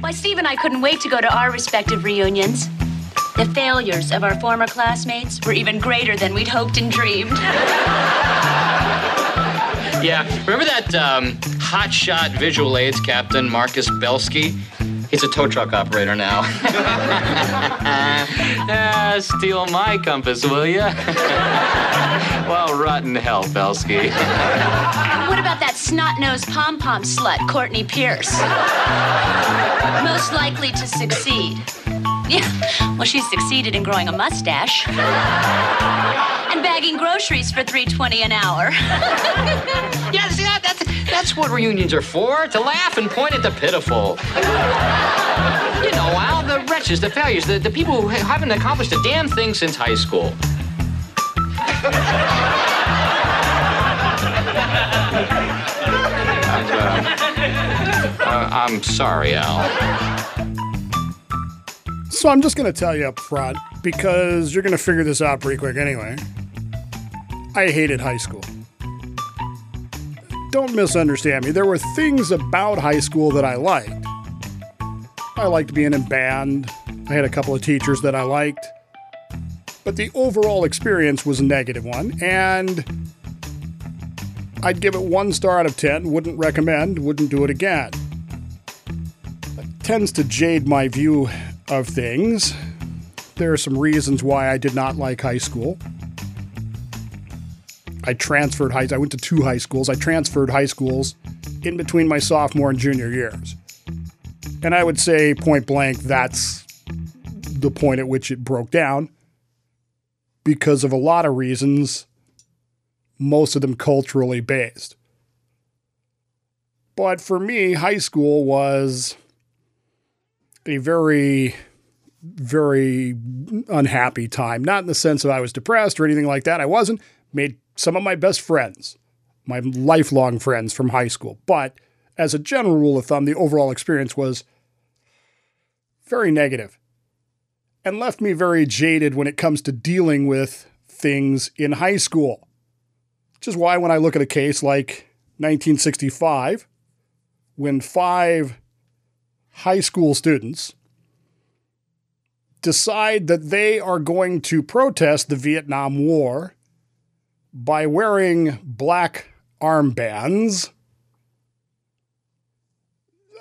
Why, Steve and I couldn't wait to go to our respective reunions. The failures of our former classmates were even greater than we'd hoped and dreamed. Yeah, remember that um, hotshot visual aids captain, Marcus Belsky? He's a tow truck operator now. Ah, steal my compass, will ya? well, rotten hell, Belsky. what about that snot-nosed pom-pom slut, Courtney Pierce? Most likely to succeed. Yeah, well, she's succeeded in growing a mustache. and bagging groceries for 3.20 an hour. yeah, see, that, that's, that's what reunions are for, to laugh and point at the pitiful. you know, Al, the wretches, the failures, the, the people who haven't accomplished a damn thing since high school. Uh, I'm sorry, Al. So I'm just going to tell you up front because you're going to figure this out pretty quick anyway. I hated high school. Don't misunderstand me. There were things about high school that I liked. I liked being in band. I had a couple of teachers that I liked. But the overall experience was a negative one, and I'd give it one star out of 10. Wouldn't recommend, wouldn't do it again. That tends to jade my view of things. There are some reasons why I did not like high school. I transferred high I went to two high schools. I transferred high schools in between my sophomore and junior years. And I would say point blank that's the point at which it broke down because of a lot of reasons, most of them culturally based. But for me, high school was a very, very unhappy time. Not in the sense that I was depressed or anything like that. I wasn't. Made some of my best friends, my lifelong friends from high school. But as a general rule of thumb, the overall experience was very negative and left me very jaded when it comes to dealing with things in high school. Which is why when I look at a case like 1965, when five high school students decide that they are going to protest the Vietnam War by wearing black armbands,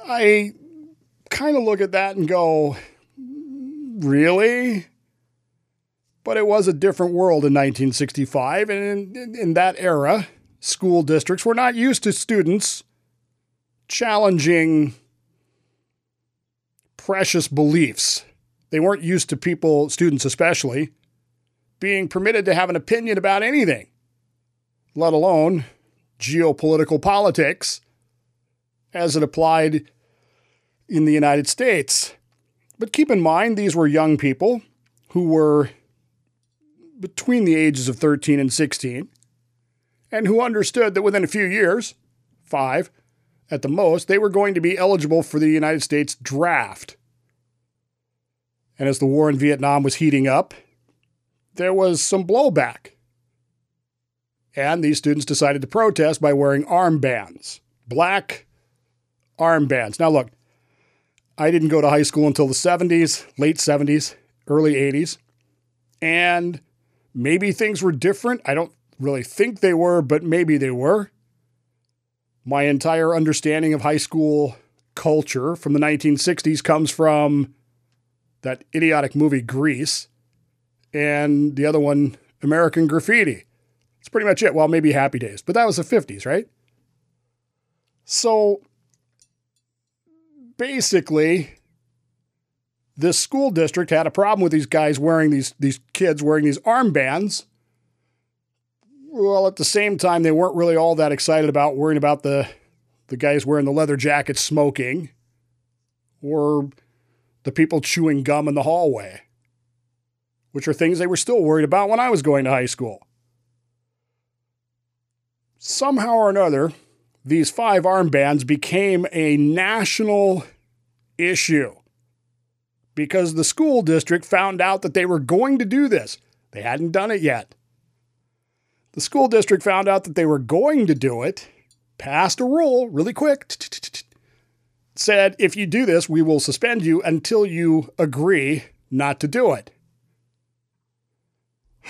I kind of look at that and go, really? But it was a different world in 1965. And in, in, that era, school districts were not used to students challenging precious beliefs. They weren't used to people, students especially, being permitted to have an opinion about anything, let alone geopolitical politics as it applied in the United States. But keep in mind, these were young people who were between the ages of 13 and 16 and who understood that within a few years, five at the most, they were going to be eligible for the United States draft. And as the war in Vietnam was heating up, there was some blowback. And these students decided to protest by wearing armbands, black armbands. Now, look, I didn't go to high school until the 70s, late 70s, early 80s. And maybe things were different. I don't really think they were, but maybe they were. My entire understanding of high school culture from the 1960s comes from that idiotic movie Grease and the other one, American Graffiti. That's pretty much it. Well, maybe Happy Days, but that was the 50s, right? So basically, this school district had a problem with these guys wearing these these kids wearing these armbands. Well, at the same time, they weren't really all that excited about worrying about the the guys wearing the leather jackets smoking, or the people chewing gum in the hallway, which are things they were still worried about when I was going to high school. Somehow or another, these five armbands became a national issue because the school district found out that they were going to do this. They hadn't done it yet. The school district found out that they were going to do it, passed a rule really quick, said, if you do this, we will suspend you until you agree not to do it.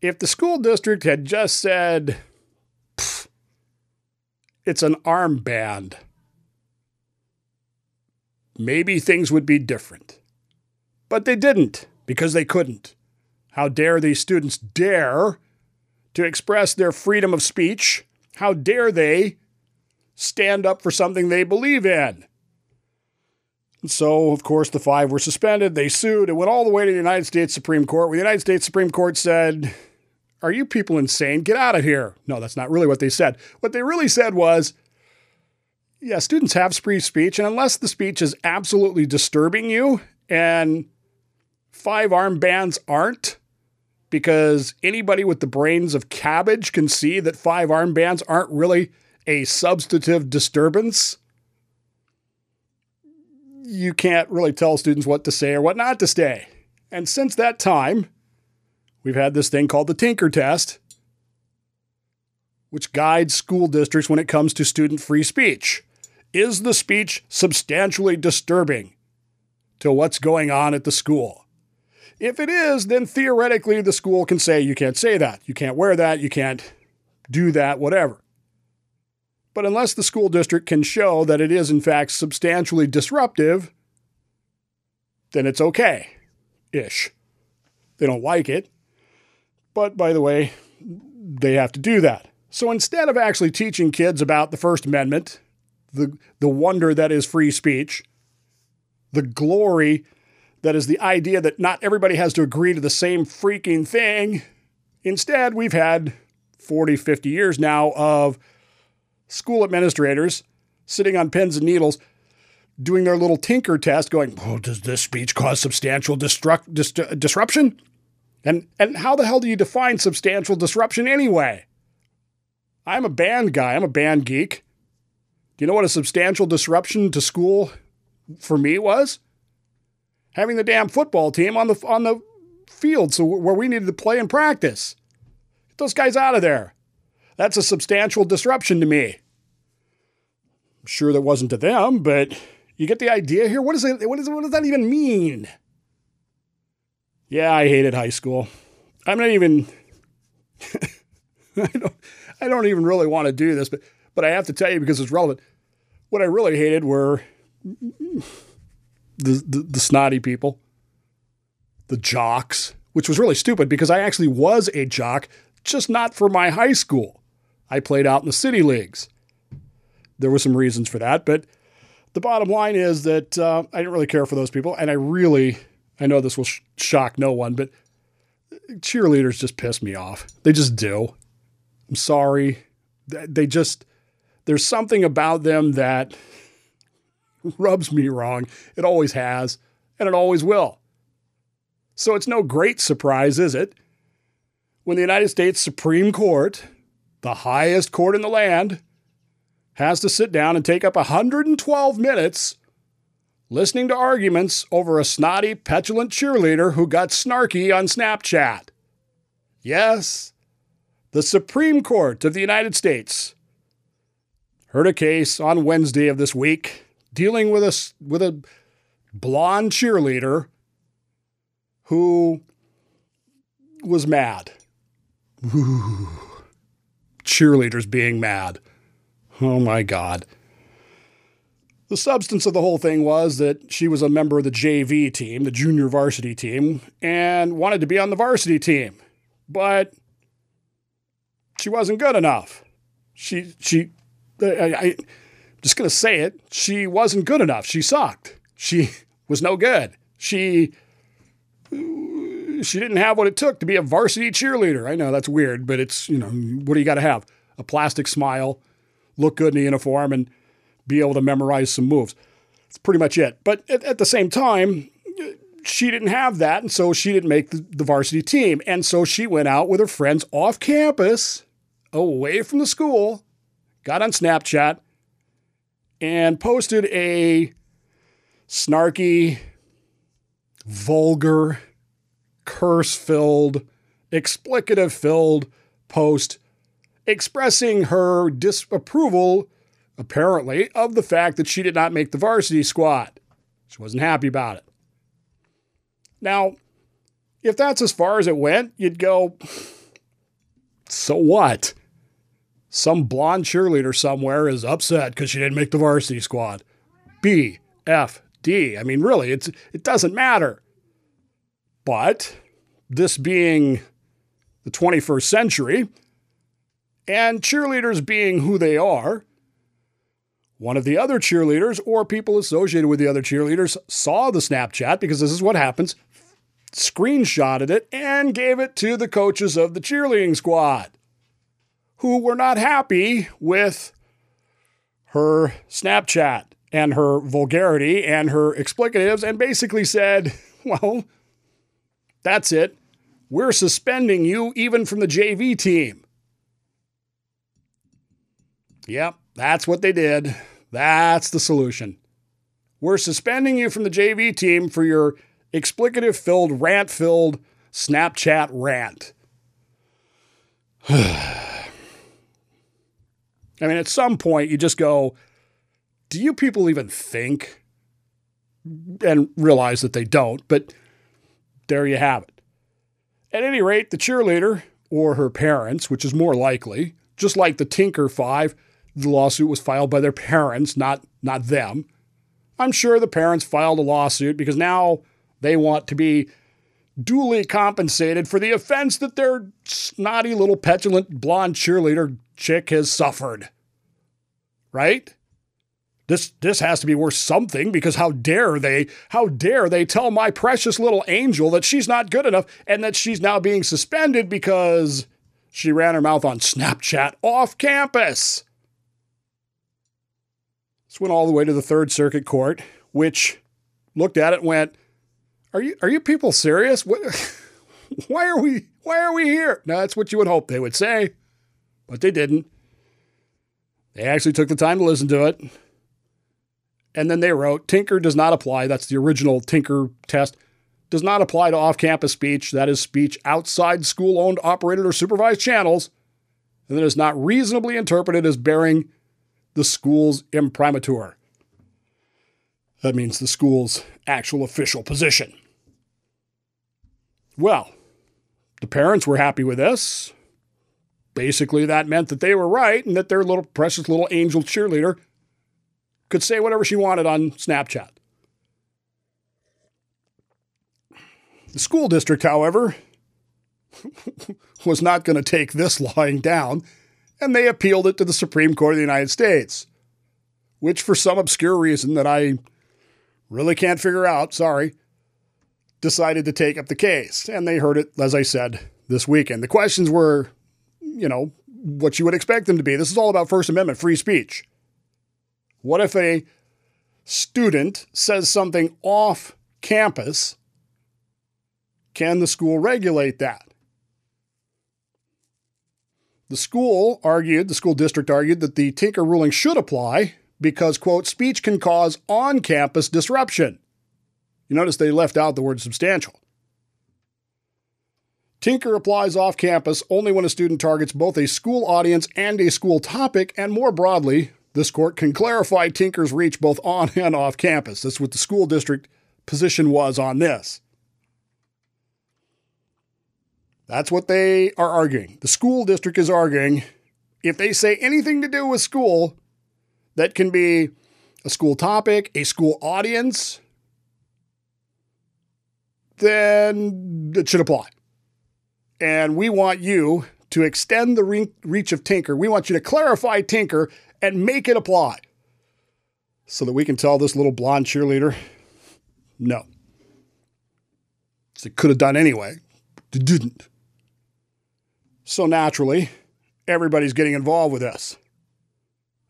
if the school district had just said, it's an armband, maybe things would be different. But they didn't because they couldn't. How dare these students dare to express their freedom of speech? How dare they stand up for something they believe in? And so, of course, the five were suspended. They sued. It went all the way to the United States Supreme Court, where the United States Supreme Court said, Are you people insane? Get out of here. No, that's not really what they said. What they really said was, Yeah, students have free speech, and unless the speech is absolutely disturbing you, and five armbands aren't, because anybody with the brains of cabbage can see that five armbands aren't really a substantive disturbance you can't really tell students what to say or what not to say. And since that time, we've had this thing called the Tinker Test, which guides school districts when it comes to student free speech. Is the speech substantially disturbing to what's going on at the school? If it is, then theoretically the school can say you can't say that, you can't wear that, you can't do that, whatever. But unless the school district can show that it is, in fact, substantially disruptive, then it's okay ish. They don't like it. But by the way, they have to do that. So instead of actually teaching kids about the First Amendment, the, the wonder that is free speech, the glory that is the idea that not everybody has to agree to the same freaking thing, instead, we've had 40, 50 years now of school administrators sitting on pins and needles doing their little tinker test going, does this speech cause substantial destruct, dis- disruption? And, and how the hell do you define substantial disruption anyway? I'm a band guy, I'm a band geek. Do you know what a substantial disruption to school for me was? Having the damn football team on the on the field so where we needed to play and practice. Get those guys out of there. That's a substantial disruption to me. I'm sure that wasn't to them, but you get the idea here. What, is it, what, is, what does that even mean? Yeah, I hated high school. I'm not even. I don't. I don't even really want to do this, but but I have to tell you because it's relevant. What I really hated were the, the, the snotty people, the jocks, which was really stupid because I actually was a jock, just not for my high school. I played out in the city leagues. There were some reasons for that, but the bottom line is that uh, I didn't really care for those people. And I really, I know this will sh- shock no one, but cheerleaders just piss me off. They just do. I'm sorry. They just, there's something about them that rubs me wrong. It always has, and it always will. So it's no great surprise, is it? When the United States Supreme Court the highest court in the land, has to sit down and take up 112 minutes listening to arguments over a snotty, petulant cheerleader who got snarky on Snapchat. Yes, the Supreme Court of the United States heard a case on Wednesday of this week dealing with a, with a blonde cheerleader who was mad. Ooh cheerleaders being mad. Oh my God. The substance of the whole thing was that she was a member of the JV team, the junior varsity team, and wanted to be on the varsity team. But she wasn't good enough. She, she, I, I just going to say it. She wasn't good enough. She sucked. She was no good. She she didn't have what it took to be a varsity cheerleader. I know that's weird, but it's, you know, what do you got to have? A plastic smile, look good in a uniform, and be able to memorize some moves. That's pretty much it. But at, at the same time, she didn't have that, and so she didn't make the, the varsity team. And so she went out with her friends off campus, away from the school, got on Snapchat, and posted a snarky, vulgar, curse filled, explicative filled post expressing her disapproval, apparently, of the fact that she did not make the varsity squad. She wasn't happy about it. Now, if that's as far as it went, you'd go, so what? Some blonde cheerleader somewhere is upset because she didn't make the varsity squad. B, F, D. I mean, really, it's, it doesn't matter. But this being the 21st century, and cheerleaders being who they are, one of the other cheerleaders or people associated with the other cheerleaders saw the Snapchat because this is what happens, screenshotted it, and gave it to the coaches of the cheerleading squad who were not happy with her Snapchat and her vulgarity and her explicatives and basically said, well, that's it. We're suspending you even from the JV team. Yep, that's what they did. That's the solution. We're suspending you from the JV team for your explicative filled, rant filled Snapchat rant. I mean, at some point, you just go, do you people even think? And realize that they don't, but there you have it. At any rate, the cheerleader or her parents, which is more likely, just like the Tinker Five, the lawsuit was filed by their parents, not, not them. I'm sure the parents filed a lawsuit because now they want to be duly compensated for the offense that their snotty little petulant blonde cheerleader chick has suffered. Right? This this has to be worth something because how dare they how dare they tell my precious little angel that she's not good enough and that she's now being suspended because she ran her mouth on Snapchat off campus. This went all the way to the Third Circuit Court, which looked at it went, "Are you are you people serious? What, why are we why are we here?" Now that's what you would hope they would say, but they didn't. They actually took the time to listen to it. And then they wrote, Tinker does not apply. That's the original Tinker test. Does not apply to off campus speech. That is speech outside school owned, operated, or supervised channels. And that is not reasonably interpreted as bearing the school's imprimatur. That means the school's actual official position. Well, the parents were happy with this. Basically, that meant that they were right and that their little precious little angel cheerleader could say whatever she wanted on Snapchat. The school district, however, was not going to take this lying down and they appealed it to the Supreme Court of the United States, which, for some obscure reason that I really can't figure out, sorry, decided to take up the case. And they heard it, as I said, this weekend. The questions were, you know, what you would expect them to be. This is all about First Amendment free speech. What if a student says something off campus? Can the school regulate that? The school argued, the school district argued, that the Tinker ruling should apply because, quote, speech can cause on campus disruption. You notice they left out the word substantial. Tinker applies off campus only when a student targets both a school audience and a school topic, and more broadly, this court can clarify Tinker's reach both on and off campus. That's what the school district position was on this. That's what they are arguing. The school district is arguing if they say anything to do with school that can be a school topic, a school audience, then it should apply. And we want you to extend the re- reach of Tinker. We want you to clarify Tinker and make it apply so that we can tell this little blonde cheerleader no. It could have done anyway. It didn't. So naturally, everybody's getting involved with this.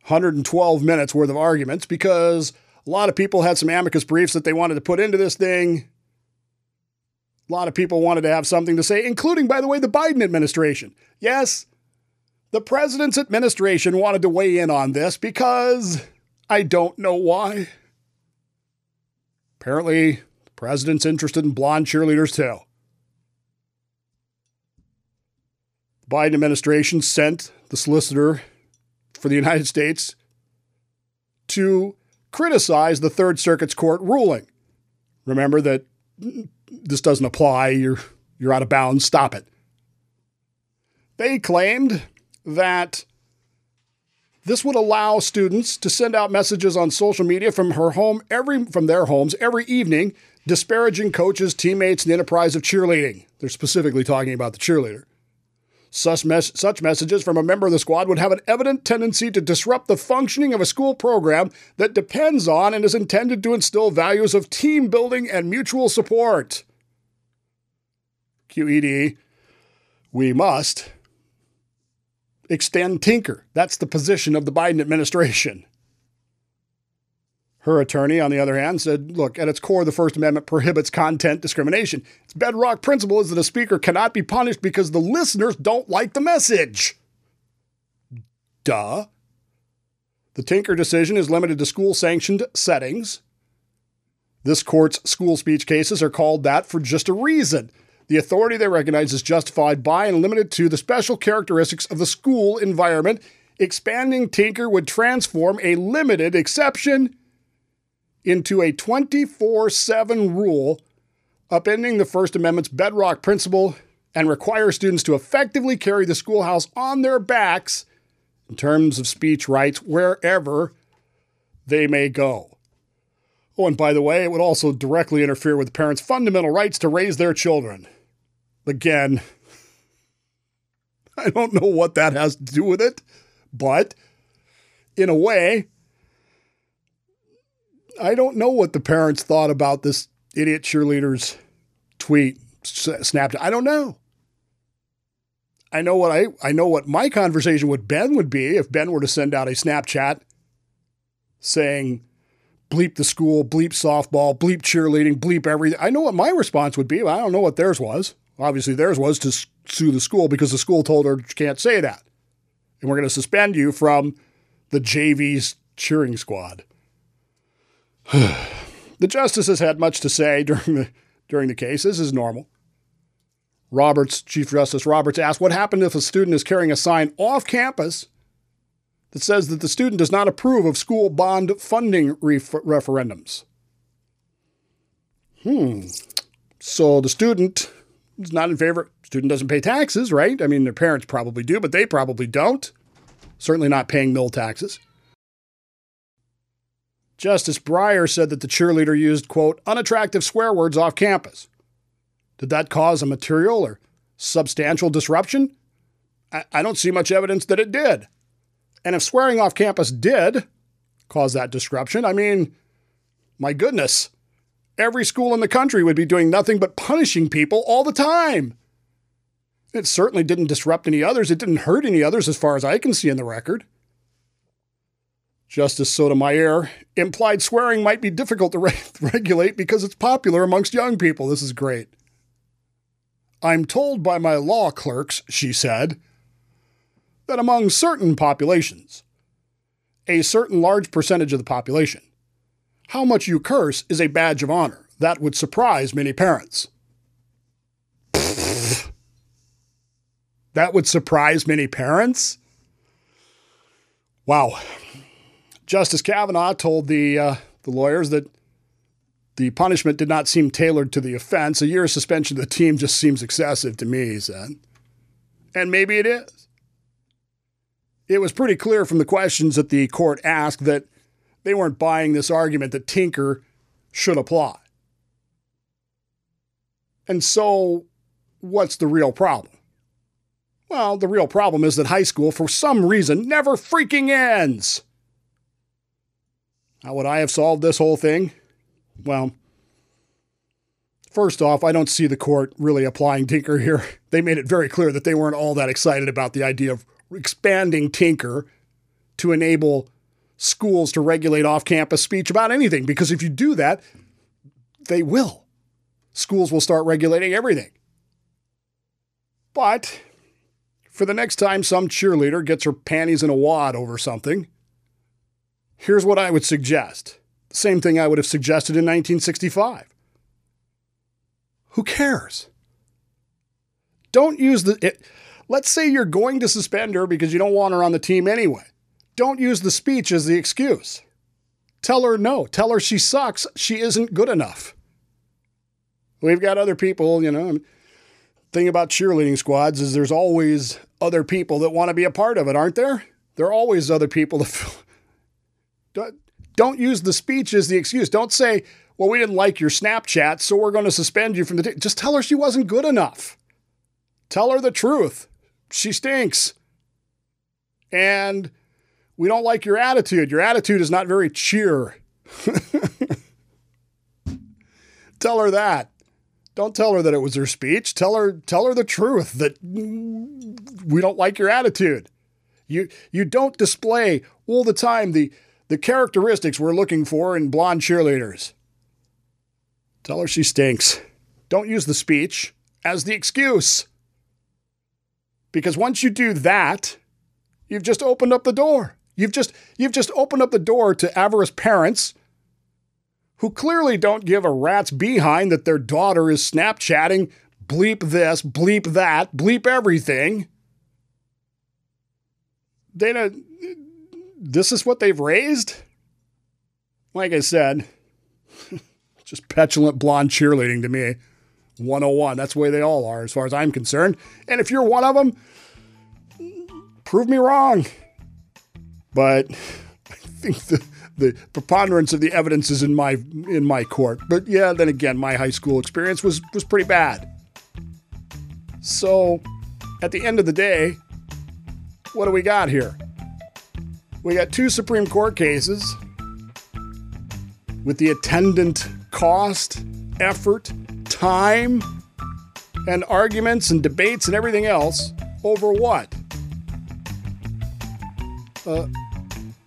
112 minutes worth of arguments because a lot of people had some amicus briefs that they wanted to put into this thing. A lot of people wanted to have something to say, including, by the way, the Biden administration. Yes, the president's administration wanted to weigh in on this because I don't know why. Apparently, the president's interested in blonde cheerleaders too. The Biden administration sent the solicitor for the United States to criticize the Third Circuit's court ruling. Remember that this doesn't apply, you're, you're out of bounds, stop it. They claimed that this would allow students to send out messages on social media from her home every from their homes every evening disparaging coaches, teammates, and the enterprise of cheerleading. They're specifically talking about the cheerleader. Such, mes- such messages from a member of the squad would have an evident tendency to disrupt the functioning of a school program that depends on and is intended to instill values of team building and mutual support. QED, we must extend Tinker. That's the position of the Biden administration. Her attorney, on the other hand, said, look, at its core, the First Amendment prohibits content discrimination. Its bedrock principle is that a speaker cannot be punished because the listeners don't like the message. Duh. The Tinker decision is limited to school sanctioned settings. This court's school speech cases are called that for just a reason. The authority they recognize is justified by and limited to the special characteristics of the school environment. Expanding Tinker would transform a limited exception into a 24 7 rule, upending the First Amendment's bedrock principle and require students to effectively carry the schoolhouse on their backs in terms of speech rights wherever they may go. Oh, and by the way, it would also directly interfere with parents' fundamental rights to raise their children. Again, I don't know what that has to do with it, but in a way, I don't know what the parents thought about this idiot cheerleader's tweet, snapped. I don't know. I know what I I know what my conversation with Ben would be if Ben were to send out a Snapchat saying bleep the school, bleep softball, bleep cheerleading, bleep everything. I know what my response would be, but I don't know what theirs was. Obviously, theirs was to sue the school because the school told her you can't say that. And we're going to suspend you from the JV's cheering squad. the justice has had much to say during the during the case. This is normal. Roberts, Chief Justice Roberts asked what happened if a student is carrying a sign off campus that says that the student does not approve of school bond funding ref- referendums. Hmm. So the student is not in favor. Student doesn't pay taxes, right? I mean, their parents probably do, but they probably don't. Certainly not paying mill taxes. Justice Breyer said that the cheerleader used, quote, unattractive swear words off campus. Did that cause a material or substantial disruption? I, I don't see much evidence that it did. And if swearing off campus did cause that disruption, I mean, my goodness, every school in the country would be doing nothing but punishing people all the time. It certainly didn't disrupt any others. It didn't hurt any others, as far as I can see in the record. Justice Sotomayor implied swearing might be difficult to re- regulate because it's popular amongst young people. This is great. I'm told by my law clerks, she said, that among certain populations, a certain large percentage of the population, how much you curse is a badge of honor. That would surprise many parents. that would surprise many parents? Wow. Justice Kavanaugh told the, uh, the lawyers that the punishment did not seem tailored to the offense. A year of suspension of the team just seems excessive to me, he said. And maybe it is. It was pretty clear from the questions that the court asked that they weren't buying this argument that Tinker should apply. And so, what's the real problem? Well, the real problem is that high school, for some reason, never freaking ends. How would I have solved this whole thing? Well, first off, I don't see the court really applying Tinker here. They made it very clear that they weren't all that excited about the idea of expanding Tinker to enable schools to regulate off campus speech about anything, because if you do that, they will. Schools will start regulating everything. But for the next time some cheerleader gets her panties in a wad over something, Here's what I would suggest same thing I would have suggested in 1965. Who cares? Don't use the. It, let's say you're going to suspend her because you don't want her on the team anyway. Don't use the speech as the excuse. Tell her no. Tell her she sucks. She isn't good enough. We've got other people, you know. Thing about cheerleading squads is there's always other people that want to be a part of it, aren't there? There are always other people that don't use the speech as the excuse. Don't say, well, we didn't like your Snapchat, so we're going to suspend you from the team. Just tell her she wasn't good enough. Tell her the truth. She stinks. And we don't like your attitude. Your attitude is not very cheer. tell her that. Don't tell her that it was her speech. Tell her tell her the truth that we don't like your attitude. You you don't display all the time the the characteristics we're looking for in blonde cheerleaders. Tell her she stinks. Don't use the speech as the excuse. Because once you do that, you've just opened up the door. You've just you've just opened up the door to avarice parents who clearly don't give a rat's behind that their daughter is Snapchatting, bleep this, bleep that, bleep everything. Dana, this is what they've raised? Like I said, just petulant blonde cheerleading to me. 101. That's the way they all are, as far as I'm concerned. And if you're one of them, prove me wrong. But I think the the preponderance of the evidence is in my in my court. But yeah, then again, my high school experience was was pretty bad. So, at the end of the day, what do we got here? We got two Supreme Court cases with the attendant cost, effort, time, and arguments and debates and everything else over what? Uh,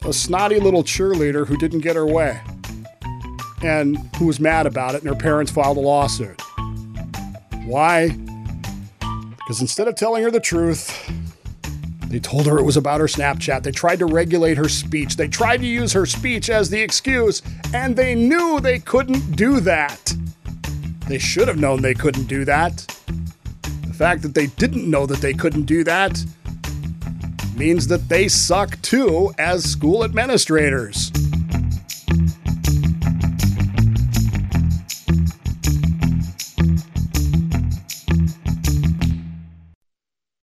a snotty little cheerleader who didn't get her way and who was mad about it, and her parents filed a lawsuit. Why? Because instead of telling her the truth, they told her it was about her Snapchat. They tried to regulate her speech. They tried to use her speech as the excuse, and they knew they couldn't do that. They should have known they couldn't do that. The fact that they didn't know that they couldn't do that means that they suck too as school administrators.